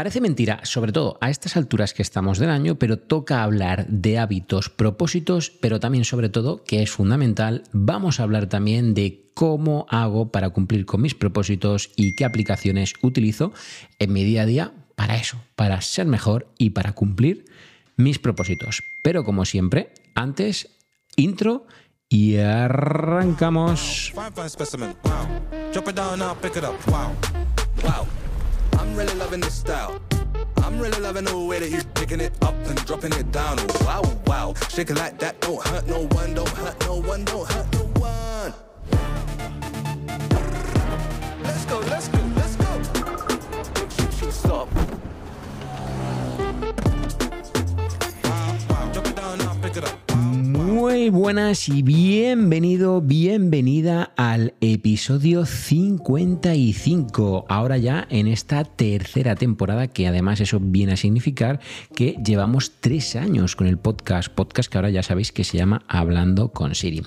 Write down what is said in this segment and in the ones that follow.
Parece mentira, sobre todo a estas alturas que estamos del año, pero toca hablar de hábitos, propósitos, pero también sobre todo, que es fundamental, vamos a hablar también de cómo hago para cumplir con mis propósitos y qué aplicaciones utilizo en mi día a día para eso, para ser mejor y para cumplir mis propósitos. Pero como siempre, antes, intro y arrancamos. I'm really loving this style. I'm really loving the way that you're picking it up and dropping it down. Oh, Wow, wow. Shaking like that don't hurt no one, don't hurt no one, don't hurt no one. Let's go, let's go, let's go. Stop. Muy buenas y bienvenido, bienvenida al episodio 55. Ahora ya en esta tercera temporada, que además eso viene a significar que llevamos tres años con el podcast, podcast que ahora ya sabéis que se llama Hablando con Siri.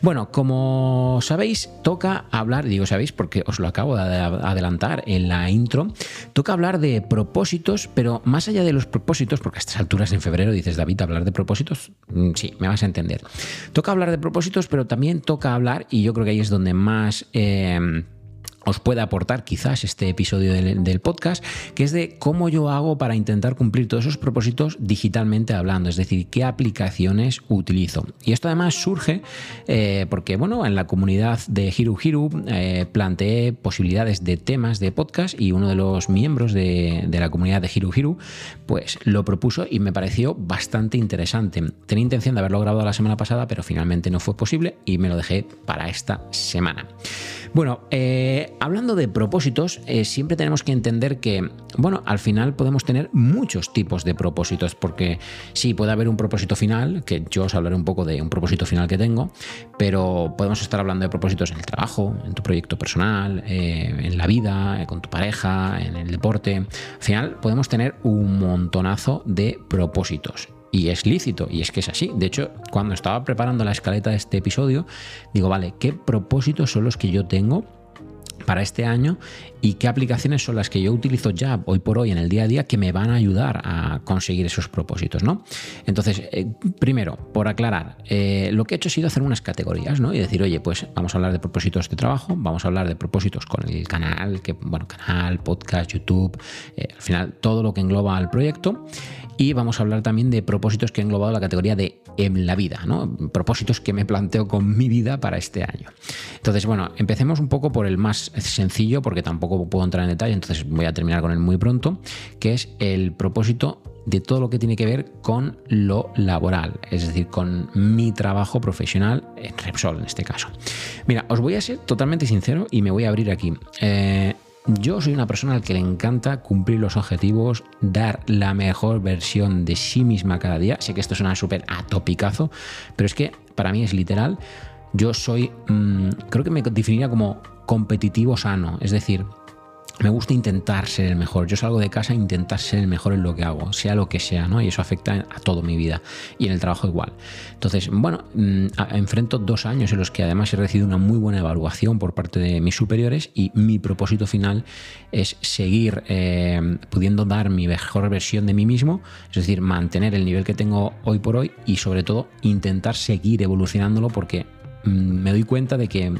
Bueno, como sabéis, toca hablar, digo sabéis porque os lo acabo de adelantar en la intro, toca hablar de propósitos, pero más allá de los propósitos, porque a estas alturas en febrero dices, David, hablar de propósitos, mm, sí, me vas a entender. Toca hablar de propósitos, pero también toca hablar, y yo creo que ahí es donde más... Eh, os puede aportar quizás este episodio del, podcast, que es de cómo yo hago para intentar cumplir todos esos propósitos digitalmente hablando, es decir, qué aplicaciones utilizo. Y esto además surge eh, porque, bueno, en la comunidad de Hiru Hiru eh, planteé posibilidades de temas de podcast y uno de los miembros de, de la comunidad de Hiru Hiru, pues lo propuso y me pareció bastante interesante. Tenía intención de haberlo grabado la semana pasada, pero finalmente no fue posible y me lo dejé para esta semana. Bueno, eh, hablando de propósitos, eh, siempre tenemos que entender que, bueno, al final podemos tener muchos tipos de propósitos, porque sí, puede haber un propósito final, que yo os hablaré un poco de un propósito final que tengo, pero podemos estar hablando de propósitos en el trabajo, en tu proyecto personal, eh, en la vida, con tu pareja, en el deporte. Al final podemos tener un montonazo de propósitos. Y es lícito, y es que es así. De hecho, cuando estaba preparando la escaleta de este episodio, digo, vale, ¿qué propósitos son los que yo tengo para este año y qué aplicaciones son las que yo utilizo ya hoy por hoy en el día a día que me van a ayudar a conseguir esos propósitos, ¿no? Entonces, eh, primero, por aclarar, eh, lo que he hecho ha sido hacer unas categorías, ¿no? Y decir, oye, pues vamos a hablar de propósitos de trabajo, vamos a hablar de propósitos con el canal, que, bueno, canal, podcast, YouTube, eh, al final todo lo que engloba al proyecto. Y vamos a hablar también de propósitos que he englobado la categoría de en la vida, ¿no? Propósitos que me planteo con mi vida para este año. Entonces, bueno, empecemos un poco por el más sencillo, porque tampoco puedo entrar en detalle, entonces voy a terminar con él muy pronto, que es el propósito de todo lo que tiene que ver con lo laboral, es decir, con mi trabajo profesional en Repsol en este caso. Mira, os voy a ser totalmente sincero y me voy a abrir aquí. Eh, yo soy una persona al que le encanta cumplir los objetivos, dar la mejor versión de sí misma cada día. Sé que esto suena súper atopicazo, pero es que para mí es literal. Yo soy, mm, creo que me definiría como competitivo sano, es decir, me gusta intentar ser el mejor. Yo salgo de casa a intentar ser el mejor en lo que hago, sea lo que sea, ¿no? Y eso afecta a toda mi vida y en el trabajo igual. Entonces, bueno, mm, enfrento dos años en los que además he recibido una muy buena evaluación por parte de mis superiores y mi propósito final es seguir eh, pudiendo dar mi mejor versión de mí mismo, es decir, mantener el nivel que tengo hoy por hoy y sobre todo intentar seguir evolucionándolo porque me doy cuenta de que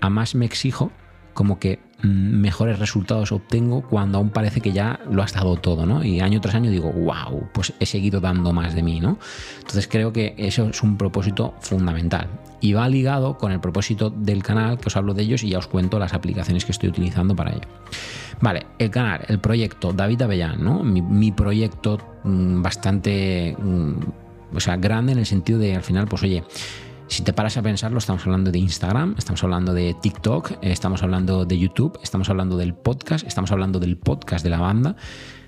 a más me exijo, como que mejores resultados obtengo cuando aún parece que ya lo has dado todo, ¿no? Y año tras año digo, wow, pues he seguido dando más de mí, ¿no? Entonces creo que eso es un propósito fundamental. Y va ligado con el propósito del canal, que os hablo de ellos y ya os cuento las aplicaciones que estoy utilizando para ello. Vale, el canal, el proyecto, David Avellán, ¿no? Mi, proyecto mm, bastante, mm, o sea, grande en el sentido de, al final, pues oye, si te paras a pensarlo, estamos hablando de Instagram, estamos hablando de TikTok, estamos hablando de YouTube, estamos hablando del podcast, estamos hablando del podcast de la banda.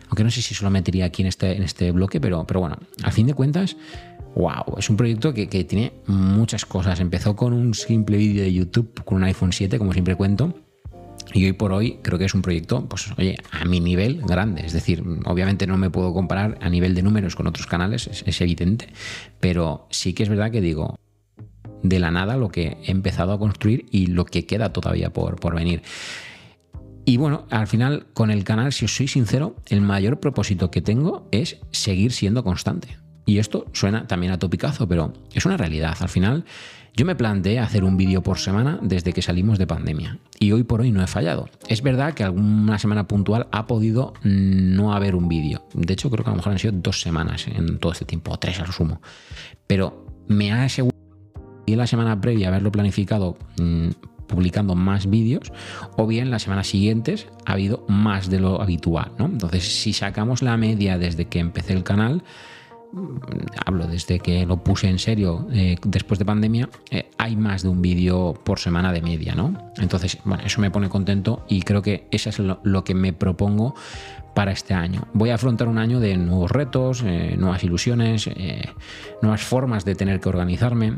Aunque no sé si solo metería aquí en este, en este bloque, pero, pero bueno, a fin de cuentas, wow, es un proyecto que, que tiene muchas cosas. Empezó con un simple vídeo de YouTube con un iPhone 7, como siempre cuento. Y hoy por hoy creo que es un proyecto, pues oye, a mi nivel grande. Es decir, obviamente no me puedo comparar a nivel de números con otros canales, es, es, evidente. Pero sí que es verdad que digo, de la nada lo que he empezado a construir y lo que queda todavía por, por venir. Y bueno, al final con el canal, si os soy sincero, el mayor propósito que tengo es seguir siendo constante. Y esto suena también a topicazo, pero es una realidad. Al final, yo me planteé hacer un vídeo por semana desde que salimos de pandemia. Y hoy por hoy no he fallado. Es verdad que alguna semana puntual ha podido no haber un vídeo. De hecho, creo que a lo mejor han sido dos semanas en todo este tiempo, o tres al sumo. Pero me ha asegurado y la semana previa haberlo planificado mm, publicando más vídeos o bien las semanas siguientes ha habido más de lo habitual. ¿no? Entonces, si sacamos la media desde que empecé el canal, mm, hablo desde que lo puse en serio eh, después de pandemia, eh, hay más de un vídeo por semana de media, ¿no? Entonces, bueno, eso me pone contento y creo que eso es lo, que me propongo para este año. Voy a afrontar un año de nuevos retos, eh, nuevas ilusiones, nuevas formas de tener que organizarme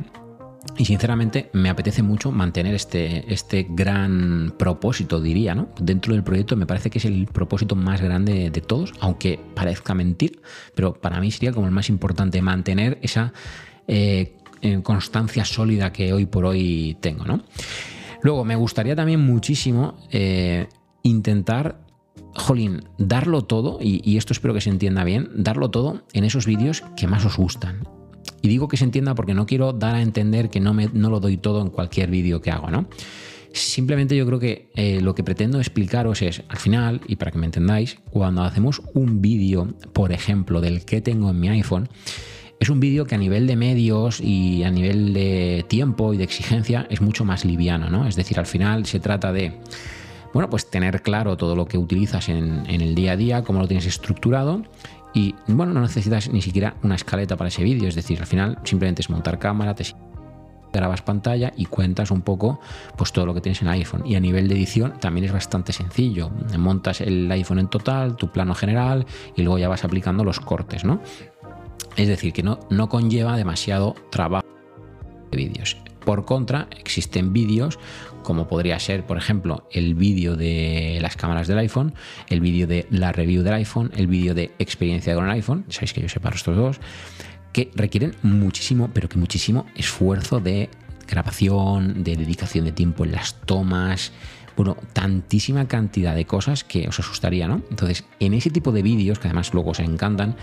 y sinceramente me apetece mucho mantener este, este gran propósito, diría, ¿no? Dentro del proyecto me parece que es el propósito más grande de todos, aunque parezca mentir, pero para mí sería como el más importante, mantener esa eh, eh, constancia sólida que hoy por hoy tengo, ¿no? Luego, me gustaría también muchísimo eh, intentar jolín, darlo todo, y, y, esto espero que se entienda bien, darlo todo en esos vídeos que más os gustan. Y digo que se entienda porque no quiero dar a entender que no, me, no lo doy todo en cualquier vídeo que hago, ¿no? Simplemente yo creo que eh, lo que pretendo explicaros es, al final, y para que me entendáis, cuando hacemos un vídeo, por ejemplo, del que tengo en mi iPhone, es un vídeo que a nivel de medios y a nivel de tiempo y de exigencia es mucho más liviano, ¿no? Es decir, al final se trata de, bueno, pues tener claro todo lo que utilizas en, en el día a día, cómo lo tienes estructurado y bueno, no necesitas ni siquiera una escaleta para ese vídeo, es decir, al final simplemente es montar cámara, te grabas pantalla y cuentas un poco pues todo lo que tienes en el iPhone. Y a nivel de edición también es bastante sencillo. Montas el iPhone en total, tu plano general y luego ya vas aplicando los cortes, ¿no? Es decir, que no, no conlleva demasiado trabajo de vídeos. Por contra, existen vídeos como podría ser, por ejemplo, el vídeo de las cámaras del iPhone, el vídeo de la review del iPhone, el vídeo de experiencia con el iPhone, sabéis que yo separo estos dos, que requieren muchísimo, pero que muchísimo esfuerzo de grabación, de dedicación de tiempo en las tomas, bueno, tantísima cantidad de cosas que os asustaría, ¿no? Entonces, en ese tipo de vídeos, que además luego os encantan,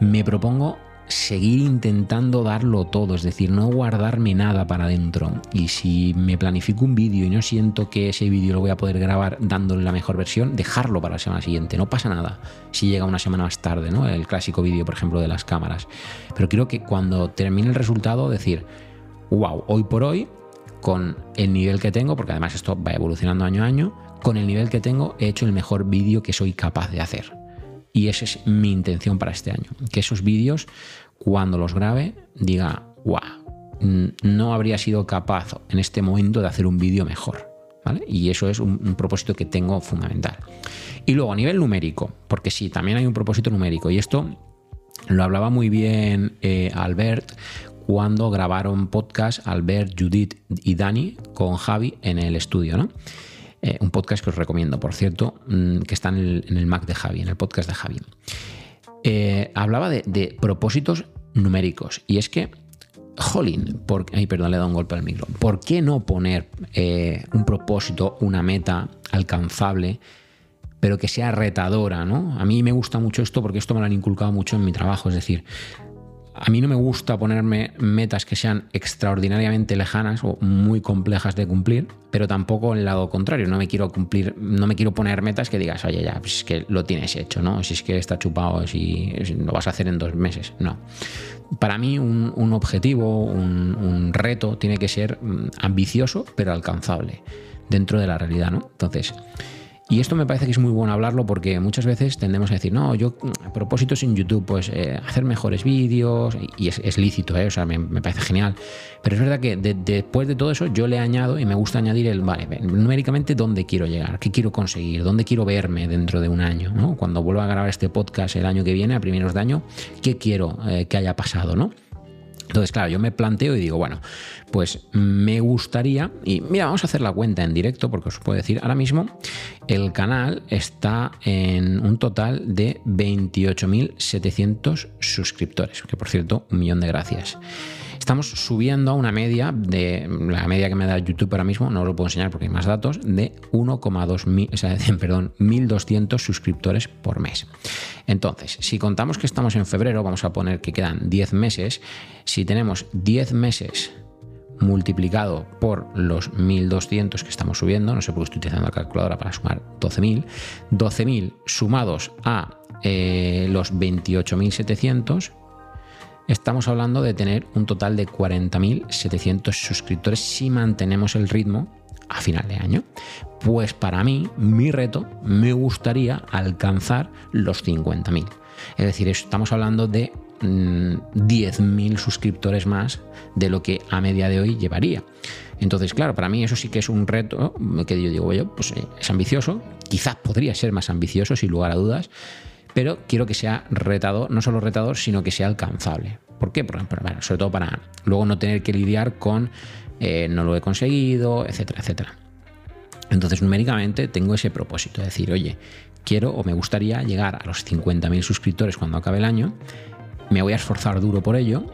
me propongo seguir intentando darlo todo, es decir, no guardarme nada para adentro. Y si me planifico un vídeo y no siento que ese vídeo lo voy a poder grabar dándole la mejor versión, dejarlo para la semana siguiente, no pasa nada si llega una semana más tarde, ¿no? El clásico vídeo, por ejemplo, de las cámaras. Pero quiero que cuando termine el resultado, decir, wow, hoy por hoy, con el nivel que tengo, porque además esto va evolucionando año a año, con el nivel que tengo he hecho el mejor vídeo que soy capaz de hacer. Y esa es mi intención para este año. Que esos vídeos, cuando los grabe, diga, wow, no habría sido capaz en este momento de hacer un vídeo mejor. Y eso es un, propósito que tengo fundamental. Y luego a nivel numérico, porque sí, también hay un propósito numérico. Y esto lo hablaba muy bien eh, Albert cuando grabaron podcast Albert, Judith y Dani con Javi en el estudio, ¿no? Eh, un podcast que os recomiendo, por cierto, mm, que está en el, Mac de Javi, en el podcast de Javi. Eh, hablaba de, propósitos numéricos y es que, jolín, por, ay, perdón, le he dado un golpe al micro. ¿Por qué no poner eh, un propósito, una meta alcanzable? pero que sea retadora, ¿no? A mí me gusta mucho esto porque esto me lo han inculcado mucho en mi trabajo, es decir, a mí no me gusta ponerme metas que sean extraordinariamente lejanas o muy complejas de cumplir, pero tampoco el lado contrario. No me quiero cumplir, no me quiero poner metas que digas, oye, ya, pues es que lo tienes hecho, ¿no? Si es que está chupado, si, lo vas a hacer en dos meses. No. Para mí, un, objetivo, un, reto, tiene que ser mm, ambicioso, pero alcanzable dentro de la realidad, ¿no? Entonces, y esto me parece que es muy bueno hablarlo porque muchas veces tendemos a decir, no, yo mm, propósitos en YouTube, pues eh, hacer mejores vídeos, y es, lícito, ¿eh? o sea, me, parece genial. Pero es verdad que después de todo eso yo le añado y me gusta añadir el, vale, numéricamente dónde quiero llegar, qué quiero conseguir, dónde quiero verme dentro de un año, ¿no? Cuando vuelva a grabar este podcast el año que viene, a primeros de año, qué quiero eh, que haya pasado, ¿no? Entonces, claro, yo me planteo y digo, bueno, pues me gustaría, y mira, vamos a hacer la cuenta en directo porque os puedo decir, ahora mismo el canal está en un total de 28.700 suscriptores, que por cierto, un millón de gracias. Estamos subiendo a una media de la media que me da YouTube ahora mismo, no os lo puedo enseñar porque hay más datos, de 1,2 mil, o sea, perdón, 1.200 suscriptores por mes. Entonces, si contamos que estamos en febrero, vamos a poner que quedan 10 meses. Si tenemos 10 meses multiplicado por los 1200 que estamos subiendo, no sé por qué estoy utilizando la calculadora para sumar 12.000, 12.000 sumados a eh, los 28.700, estamos hablando de tener un total de 40.700 suscriptores si mantenemos el ritmo a final de año. Pues para mí, mi reto, me gustaría alcanzar los 50.000. Es decir, estamos hablando de 10.000 mm, suscriptores más de lo que a media de hoy llevaría. Entonces, claro, para mí eso sí que es un reto que yo digo, yo, pues eh, es ambicioso, quizás podría ser más ambicioso sin lugar a dudas, pero quiero que sea retador, no solo retador, sino que sea alcanzable. ¿Por qué? Bueno, sobre todo para luego no tener que lidiar con eh, no lo he conseguido, etcétera, etcétera. Entonces, numéricamente tengo ese propósito, de decir, oye, quiero o me gustaría llegar a los 50.000 suscriptores cuando acabe el año me voy a esforzar duro por ello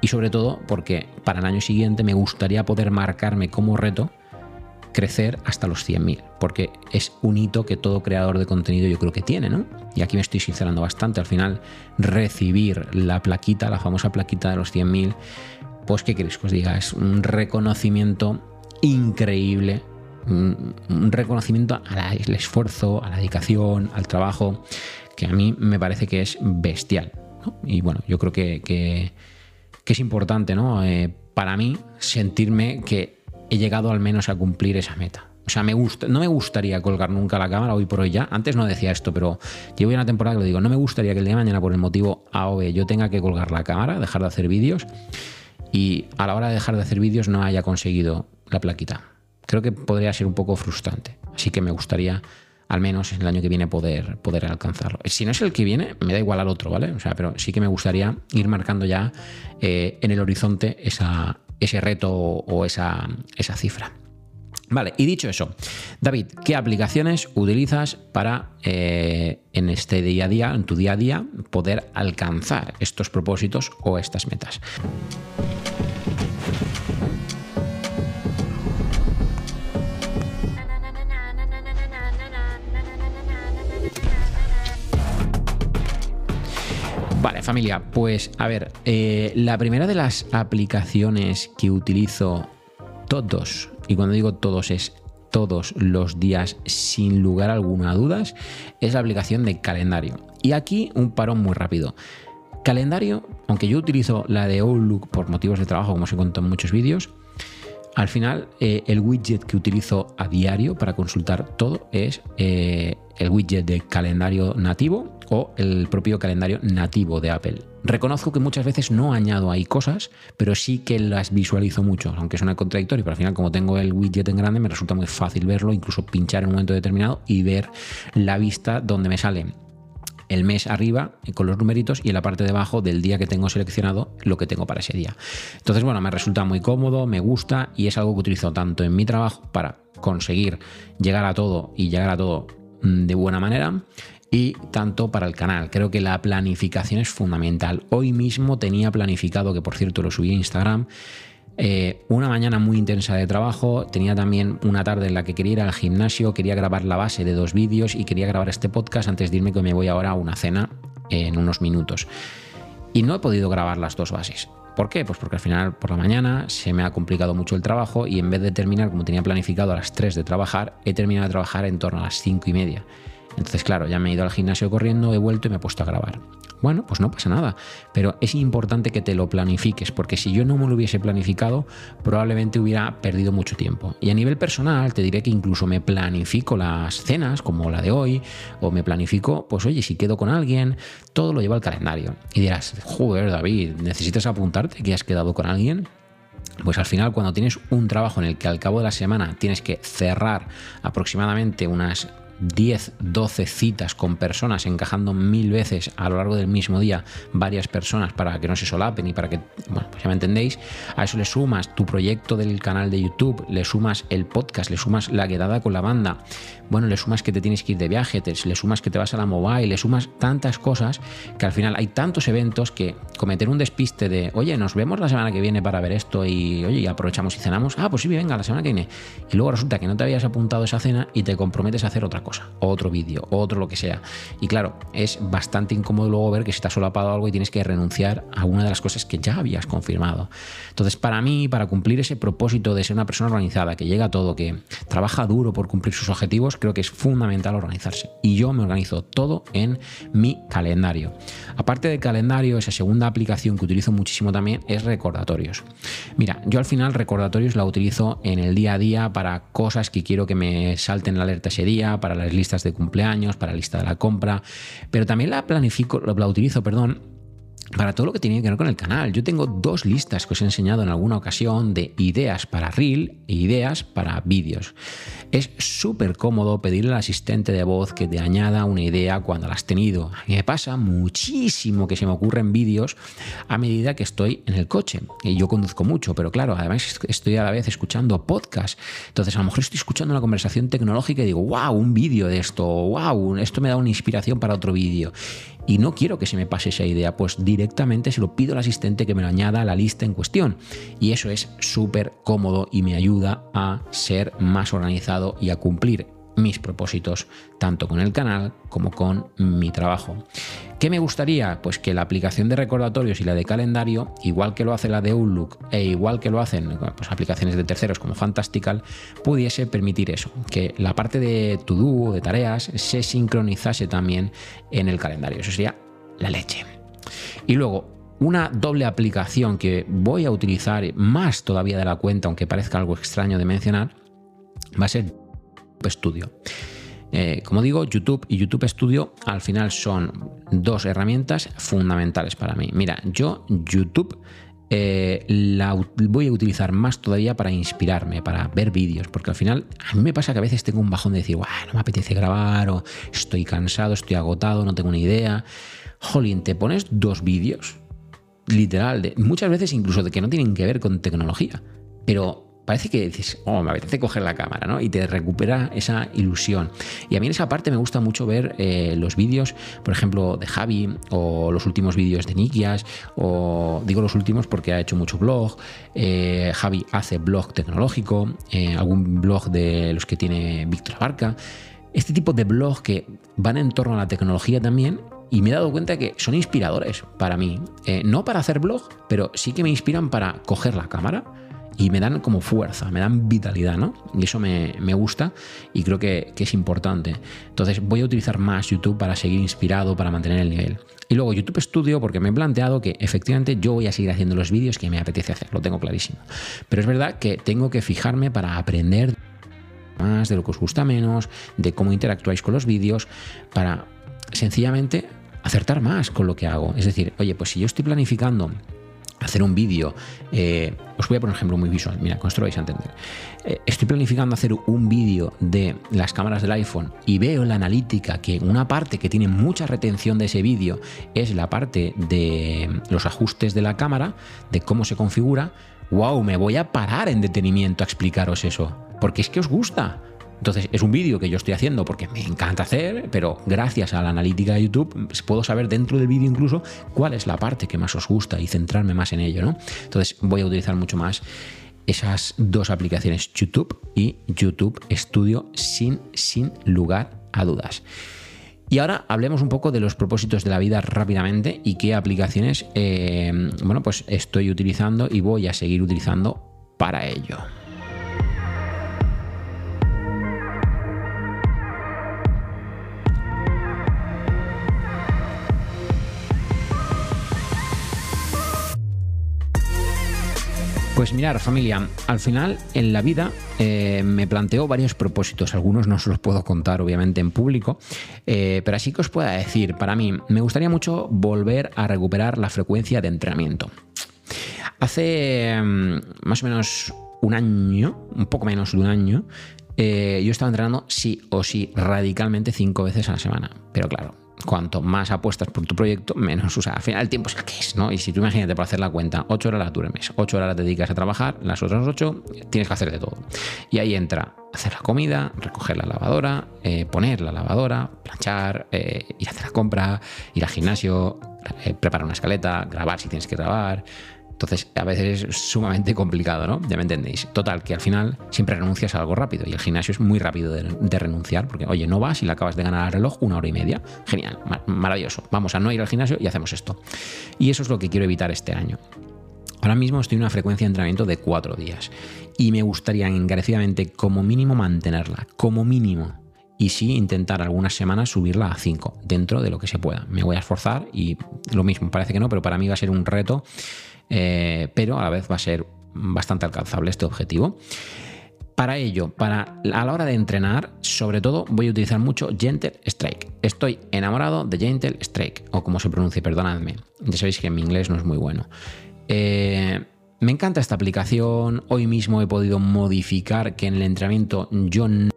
y sobre todo porque para el año siguiente me gustaría poder marcarme como reto crecer hasta los 100.000, porque es un hito que todo creador de contenido yo creo que tiene, ¿no? Y aquí me estoy sincerando bastante, al final recibir la plaquita, la famosa plaquita de los 100.000, pues qué queréis que os diga, es un reconocimiento increíble, un, reconocimiento al esfuerzo, a la dedicación, al trabajo, que a mí me parece que es bestial. Y bueno, yo creo que, es importante, ¿no? Eh, para mí, sentirme que he llegado al menos a cumplir esa meta. O sea, me gusta, no me gustaría colgar nunca la cámara hoy por hoy ya. Antes no decía esto, pero llevo una temporada que lo digo. No me gustaría que el día de mañana, por el motivo A o B, yo tenga que colgar la cámara, dejar de hacer vídeos y a la hora de dejar de hacer vídeos no haya conseguido la plaquita. Creo que podría ser un poco frustrante. Así que me gustaría al menos el año que viene poder, poder alcanzarlo. Si no es el que viene, me da igual al otro, ¿vale? O sea, pero sí que me gustaría ir marcando ya eh, en el horizonte esa, ese reto o esa, esa cifra. Vale, y dicho eso, David, ¿qué aplicaciones utilizas para eh, en este día a día, en tu día a día, poder alcanzar estos propósitos o estas metas? Vale, familia, pues a ver, eh, la primera de las aplicaciones que utilizo todos, y cuando digo todos es todos los días sin lugar alguna a dudas, es la aplicación de calendario. Y aquí un parón muy rápido. Calendario, aunque yo utilizo la de Outlook por motivos de trabajo, como os he contado en muchos vídeos, al final eh, el widget que utilizo a diario para consultar todo es eh, el widget de calendario nativo o el propio calendario nativo de Apple. Reconozco que muchas veces no añado ahí cosas, pero sí que las visualizo mucho, aunque suena contradictorio, pero al final como tengo el widget en grande me resulta muy fácil verlo, incluso pinchar en un momento determinado y ver la vista donde me sale el mes arriba con los numeritos y en la parte de abajo del día que tengo seleccionado lo que tengo para ese día. Entonces, bueno, me resulta muy cómodo, me gusta y es algo que utilizo tanto en mi trabajo para conseguir llegar a todo y llegar a todo mm, de buena manera y tanto para el canal. Creo que la planificación es fundamental. Hoy mismo tenía planificado, que por cierto lo subí a Instagram, eh, una mañana muy intensa de trabajo, tenía también una tarde en la que quería ir al gimnasio, quería grabar la base de dos vídeos y quería grabar este podcast antes de irme que me voy ahora a una cena en unos minutos. Y no he podido grabar las dos bases. ¿Por qué? Pues porque al final por la mañana se me ha complicado mucho el trabajo y en vez de terminar como tenía planificado a las 3 de trabajar, he terminado de trabajar en torno a las 5 y media. Entonces, claro, ya me he ido al gimnasio corriendo, he vuelto y me he puesto a grabar. Bueno, pues no pasa nada, pero es importante que te lo planifiques, porque si yo no me lo hubiese planificado, probablemente hubiera perdido mucho tiempo. Y a nivel personal, te diré que incluso me planifico las cenas, como la de hoy, o me planifico, pues oye, si quedo con alguien, todo lo llevo al calendario. Y dirás, joder, David, ¿necesitas apuntarte que has quedado con alguien? Pues al final, cuando tienes un trabajo en el que al cabo de la semana tienes que cerrar aproximadamente unas 10, 12 citas con personas, encajando mil veces a lo largo del mismo día varias personas para que no se solapen y para que, bueno, pues ya me entendéis, a eso le sumas tu proyecto del canal de YouTube, le sumas el podcast, le sumas la quedada con la banda, bueno, le sumas que te tienes que ir de viaje, le sumas que te vas a la mobile, le sumas tantas cosas que al final hay tantos eventos que cometer un despiste de, oye, nos vemos la semana que viene para ver esto y, oye, y aprovechamos y cenamos, ah, pues sí, venga, la semana que viene. Y luego resulta que no te habías apuntado esa cena y te comprometes a hacer otra cosa, otro vídeo, otro lo que sea. Y claro, es bastante incómodo luego ver que si te has solapado algo y tienes que renunciar a una de las cosas que ya habías confirmado. Entonces, para mí, para cumplir ese propósito de ser una persona organizada, que llega a todo, que trabaja duro por cumplir sus objetivos, creo que es fundamental organizarse. Y yo me organizo todo en mi calendario. Aparte de calendario, esa segunda aplicación que utilizo muchísimo también es recordatorios. Mira, yo al final recordatorios la utilizo en el día a día para cosas que quiero que me salten la alerta ese día, para las listas de cumpleaños, para la lista de la compra, pero también la planifico, la utilizo, perdón, para todo lo que tiene que ver con el canal. Yo tengo dos listas que os he enseñado en alguna ocasión de ideas para reel e ideas para vídeos. Es súper cómodo pedirle al asistente de voz que te añada una idea cuando la has tenido. A mí me pasa muchísimo que se me ocurren vídeos a medida que estoy en el coche. Y yo conduzco mucho, pero claro, además estoy a la vez escuchando podcast. Entonces a lo mejor estoy escuchando una conversación tecnológica y digo, wow, un vídeo de esto, wow, esto me da una inspiración para otro vídeo y no quiero que se me pase esa idea, pues directamente se lo pido al asistente que me lo añada a la lista en cuestión. Y eso es súper cómodo y me ayuda a ser más organizado y a cumplir mis propósitos, tanto con el canal como con mi trabajo. ¿Qué me gustaría? Pues que la aplicación de recordatorios y la de calendario, igual que lo hace la de Outlook e igual que lo hacen pues, aplicaciones de terceros como Fantastical, pudiese permitir eso, que la parte de to-do, de tareas, se sincronizase también en el calendario. Eso sería la leche. Y luego, una doble aplicación que voy a utilizar más todavía de la cuenta, aunque parezca algo extraño de mencionar, va a ser Studio. Eh, como digo, YouTube y YouTube Studio al final son dos herramientas fundamentales para mí. Mira, yo YouTube eh, la voy a utilizar más todavía para inspirarme, para ver vídeos, porque al final a mí me pasa que a veces tengo un bajón de decir, no me apetece grabar, o estoy cansado, estoy agotado, no tengo ni idea. Jolín, te pones dos vídeos, literal, de, muchas veces incluso de que no tienen que ver con tecnología, pero parece que dices, oh, me apetece coger la cámara, ¿no? Y te recupera esa ilusión. Y a mí en esa parte me gusta mucho ver eh, los vídeos, por ejemplo, de Javi, o los últimos vídeos de Nikias, o digo los últimos porque ha hecho mucho blog. Eh, Javi hace blog tecnológico, eh, algún blog de los que tiene Víctor Abarca. Este tipo de blog que van en torno a la tecnología también y me he dado cuenta que son inspiradores para mí. no para hacer blog, pero sí que me inspiran para coger la cámara y me dan como fuerza, me dan vitalidad, ¿no? Y eso me, gusta y creo que, es importante. Entonces voy a utilizar más YouTube para seguir inspirado, para mantener el nivel. Y luego YouTube Studio porque me he planteado que efectivamente yo voy a seguir haciendo los vídeos que me apetece hacer, lo tengo clarísimo. Pero es verdad que tengo que fijarme para aprender más de lo que os gusta menos, de cómo interactuáis con los vídeos, para sencillamente acertar más con lo que hago. Es decir, oye, pues si yo estoy planificando hacer un vídeo, eh, os voy a poner un ejemplo muy visual, mira, con esto lo vais a entender. Eh, estoy planificando hacer un vídeo de las cámaras del iPhone y veo en la analítica que una parte que tiene mucha retención de ese vídeo es la parte de los ajustes de la cámara, de cómo se configura. ¡Wow! Me voy a parar en detenimiento a explicaros eso, porque es que os gusta. Entonces, es un vídeo que yo estoy haciendo porque me encanta hacer, pero gracias a la analítica de YouTube pues, puedo saber dentro del vídeo incluso cuál es la parte que más os gusta y centrarme más en ello, ¿no? Entonces, voy a utilizar mucho más esas dos aplicaciones, YouTube y YouTube Studio, sin, sin lugar a dudas. Y ahora hablemos un poco de los propósitos de la vida rápidamente y qué aplicaciones, eh, bueno, pues estoy utilizando y voy a seguir utilizando para ello. Pues mirar, familia, al final en la vida eh, me planteo varios propósitos, algunos no se los puedo contar obviamente en público, eh, pero así que os pueda decir, para mí me gustaría mucho volver a recuperar la frecuencia de entrenamiento. Hace mm, más o menos un año, un poco menos de un año, eh, yo estaba entrenando sí o sí radicalmente cinco veces a la semana. Pero claro, cuanto más apuestas por tu proyecto, menos. O sea, al final el tiempo es el que es, ¿no? Y si tú imagínate para hacer la cuenta, 8 horas duermes, 8 horas te dedicas a trabajar, las otras 8 tienes que hacer de todo. Y ahí entra hacer la comida, recoger la lavadora, eh, poner la lavadora, planchar, eh, ir a hacer la compra, ir al gimnasio, eh, preparar una escaleta, grabar si tienes que grabar, entonces, a veces es sumamente complicado, ¿no? Ya me entendéis. Total, que al final siempre renuncias a algo rápido y el gimnasio es muy rápido de, renunciar porque, oye, no vas y le acabas de ganar al reloj una hora y media. Genial, maravilloso. Vamos a no ir al gimnasio y hacemos esto. Y eso es lo que quiero evitar este año. Ahora mismo estoy en una frecuencia de entrenamiento de cuatro días y me gustaría encarecidamente como mínimo mantenerla, como mínimo y sí intentar algunas semanas subirla a 5 dentro de lo que se pueda. Me voy a esforzar y lo mismo, parece que no, pero para mí va a ser un reto eh, pero a la vez va a ser bastante alcanzable este objetivo. Para ello, para, a la hora de entrenar, sobre todo voy a utilizar mucho Gentle Strike. Estoy enamorado de Gentle Strike, o como se pronuncia, perdonadme. Ya sabéis que mi inglés no es muy bueno. Eh, me encanta esta aplicación. Hoy mismo he podido modificar que en el entrenamiento yo no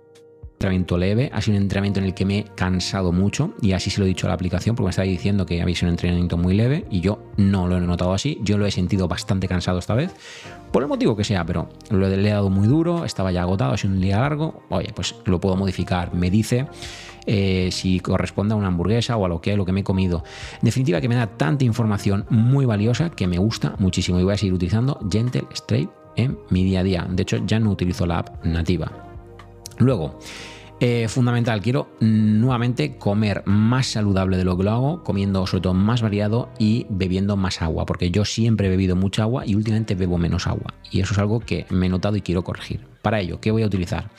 entrenamiento leve, ha sido un entrenamiento en el que me he cansado mucho y así se lo he dicho a la aplicación porque me estaba diciendo que había sido un entrenamiento muy leve y yo no lo he notado así, yo lo he sentido bastante cansado esta vez, por el motivo que sea, pero lo le he dado muy duro, estaba ya agotado, ha sido un día largo, oye, pues lo puedo modificar, me dice eh, si corresponde a una hamburguesa o a lo que, lo que me he comido. En definitiva, que me da tanta información muy valiosa que me gusta muchísimo y voy a seguir utilizando Gentle Straight en mi día a día. De hecho, ya no utilizo la app nativa. Luego, eh, fundamental, quiero nuevamente comer más saludable de lo que lo hago, comiendo sobre todo más variado y bebiendo más agua, porque yo siempre he bebido mucha agua y últimamente bebo menos agua. Y eso es algo que me he notado y quiero corregir. Para ello, ¿qué voy a utilizar?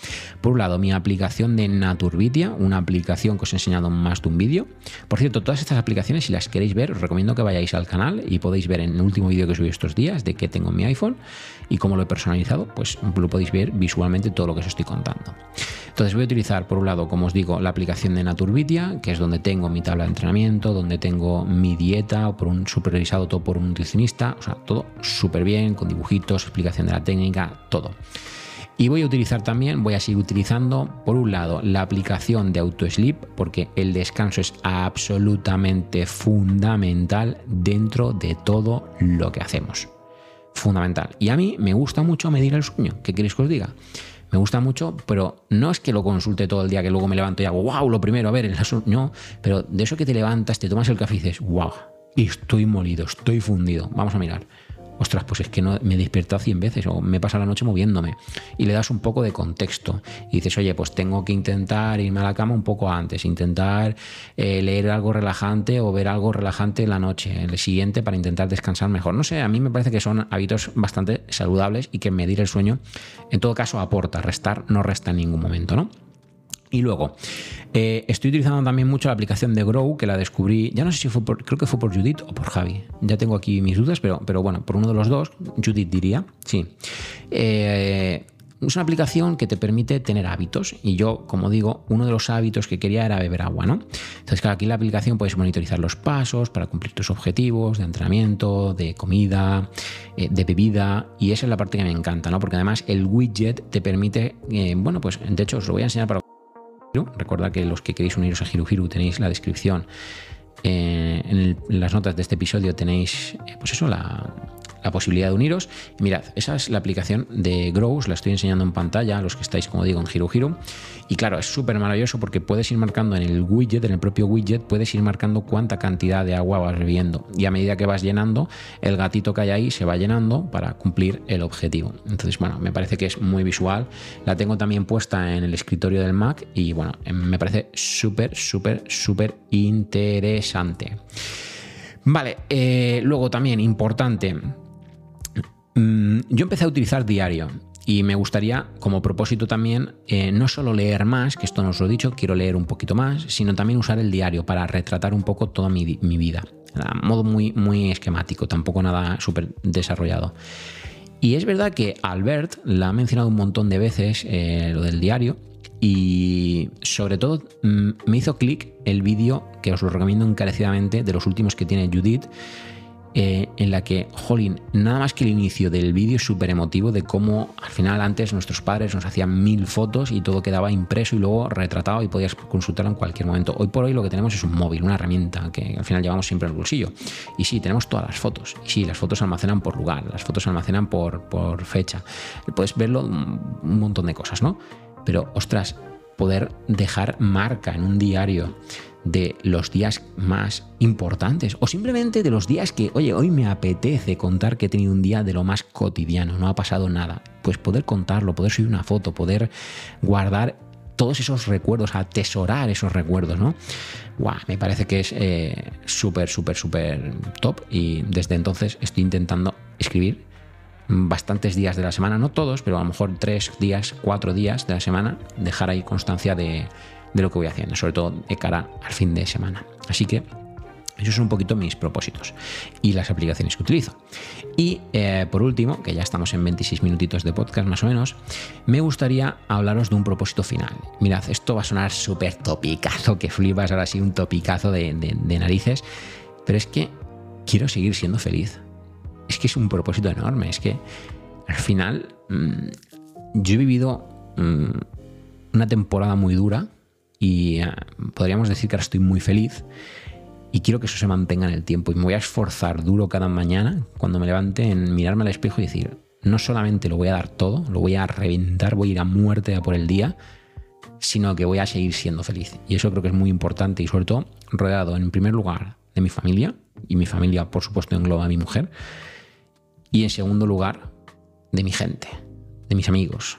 Por un lado, mi aplicación de Naturvidia, una aplicación que os he enseñado más de un vídeo. Por cierto, todas estas aplicaciones, si las queréis ver, os recomiendo que vayáis al canal y podéis ver en el último vídeo que subí estos días de qué tengo en mi iPhone y cómo lo he personalizado, pues lo podéis ver visualmente todo lo que os estoy contando. Entonces voy a utilizar, por un lado, como os digo, la aplicación de Naturvidia, que es donde tengo mi tabla de entrenamiento, donde tengo mi dieta, por un supervisado todo por un nutricionista, o sea, todo súper bien, con dibujitos, explicación de la técnica, todo. Y voy a utilizar también, voy a seguir utilizando, por un lado, la aplicación de AutoSleep, porque el descanso es absolutamente fundamental dentro de todo lo que hacemos. Fundamental. Y a mí me gusta mucho medir el sueño. ¿Qué queréis que os diga? Me gusta mucho, pero no es que lo consulte todo el día, que luego me levanto y hago, wow, lo primero, a ver, el no, pero de eso que te levantas, te tomas el café y dices, wow, estoy molido, estoy fundido, vamos a mirar ostras, pues es que no, me he despertado 100 veces o me pasa la noche moviéndome. Y le das un poco de contexto. Y dices, oye, pues tengo que intentar irme a la cama un poco antes, intentar eh, leer algo relajante o ver algo relajante en la noche, el siguiente, para intentar descansar mejor. No sé, a mí me parece que son hábitos bastante saludables y que medir el sueño, en todo caso, aporta, restar no resta en ningún momento, ¿no? Y luego, eh, estoy utilizando también mucho la aplicación de Grow, que la descubrí, ya no sé si fue por, creo que fue por Judith o por Javi. Ya tengo aquí mis dudas, pero, pero bueno, por uno de los dos, Judith diría, sí. Eh, es una aplicación que te permite tener hábitos y yo, como digo, uno de los hábitos que quería era beber agua, ¿no? Entonces, claro, aquí en la aplicación puedes monitorizar los pasos para cumplir tus objetivos de entrenamiento, de comida, eh, de bebida y esa es la parte que me encanta, ¿no? Porque además el widget te permite, bueno, pues de hecho os lo voy a enseñar para Recordad que los que queréis uniros a Hiru tenéis la descripción. Eh, en, las notas de este episodio tenéis, eh, pues eso, la, la posibilidad de uniros. mirad, esa es la aplicación de Grows, la estoy enseñando en pantalla a los que estáis, como digo, en Hero Hero. Y claro, es súper maravilloso porque puedes ir marcando en el widget, en el propio widget, puedes ir marcando cuánta cantidad de agua vas bebiendo. Y a medida que vas llenando, el gatito que hay ahí se va llenando para cumplir el objetivo. Entonces, bueno, me parece que es muy visual. La tengo también puesta en el escritorio del Mac y bueno, me parece súper, súper, súper interesante. Vale, eh, luego también importante, yo empecé a utilizar diario y me gustaría, como propósito también, eh, no solo leer más, que esto no os lo he dicho, quiero leer un poquito más, sino también usar el diario para retratar un poco toda mi, vida. A modo muy, muy esquemático, tampoco nada súper desarrollado. Y es verdad que Albert la ha mencionado un montón de veces, eh, lo del diario, y sobre todo mm, me hizo clic el vídeo que os lo recomiendo encarecidamente de los últimos que tiene Judith, eh, en la que, jolín, nada más que el inicio del vídeo es súper emotivo de cómo al final antes nuestros padres nos hacían mil fotos y todo quedaba impreso y luego retratado y podías consultarlo en cualquier momento. Hoy por hoy lo que tenemos es un móvil, una herramienta que al final llevamos siempre en el bolsillo. Y sí, tenemos todas las fotos. Y sí, las fotos se almacenan por lugar, las fotos se almacenan por, por fecha. Puedes verlo un montón de cosas, ¿no? Pero, ostras, poder dejar marca en un diario de los días más importantes o simplemente de los días que, oye, hoy me apetece contar que he tenido un día de lo más cotidiano, no ha pasado nada. Pues poder contarlo, poder subir una foto, poder guardar todos esos recuerdos, atesorar esos recuerdos, ¿no? Me parece que es eh, súper, súper, súper top y desde entonces estoy intentando escribir bastantes días de la semana, no todos, pero a lo mejor tres días, cuatro días de la semana, dejar ahí constancia de, de lo que voy haciendo, sobre todo de cara al fin de semana. Así que esos son un poquito mis propósitos y las aplicaciones que utilizo. Y eh, por último, que ya estamos en 26 minutitos de podcast más o menos, me gustaría hablaros de un propósito final. Mirad, esto va a sonar súper topicazo, que flipas ahora sí, un topicazo de, narices, pero es que quiero seguir siendo feliz. Es que es un propósito enorme, es que al final mm, yo he vivido mm, una temporada muy dura y eh, podríamos decir que ahora estoy muy feliz y quiero que eso se mantenga en el tiempo y me voy a esforzar duro cada mañana cuando me levante en mirarme al espejo y decir, no solamente lo voy a dar todo, lo voy a reventar, voy a ir a muerte a por el día, sino que voy a seguir siendo feliz. Y eso creo que es muy importante y sobre todo rodeado en primer lugar de mi familia, y mi familia por supuesto engloba a mi mujer, y en segundo lugar de mi gente, de mis amigos,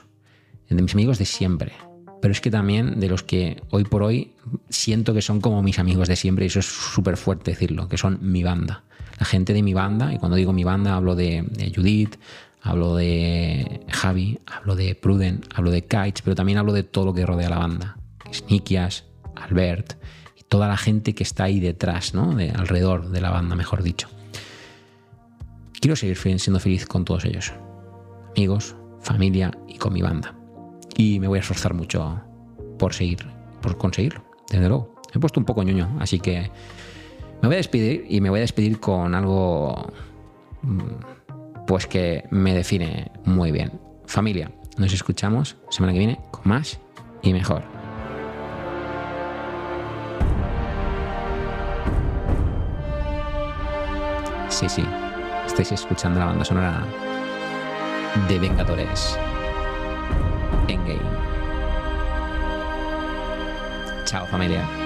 de mis amigos de siempre, pero es que también de los que hoy por hoy siento que son como mis amigos de siempre, y eso es súper fuerte decirlo, que son mi banda. La gente de mi banda, y cuando digo mi banda hablo de, Judith, hablo de Javi, hablo de Pruden, hablo de Kites, pero también hablo de todo lo que rodea la banda. Snikias, Albert y toda la gente que está ahí detrás, ¿no? De, alrededor de la banda, mejor dicho. Quiero seguir siendo feliz con todos ellos. Amigos, familia y con mi banda y me voy a esforzar mucho por seguir, por conseguirlo, desde luego. he puesto un poco ñoño, así que me voy a despedir y me voy a despedir con algo mm, pues que me define muy bien. Familia, nos escuchamos semana que viene con más y mejor. Sí, sí, estáis escuchando la banda sonora de Vengadores. Chao familia.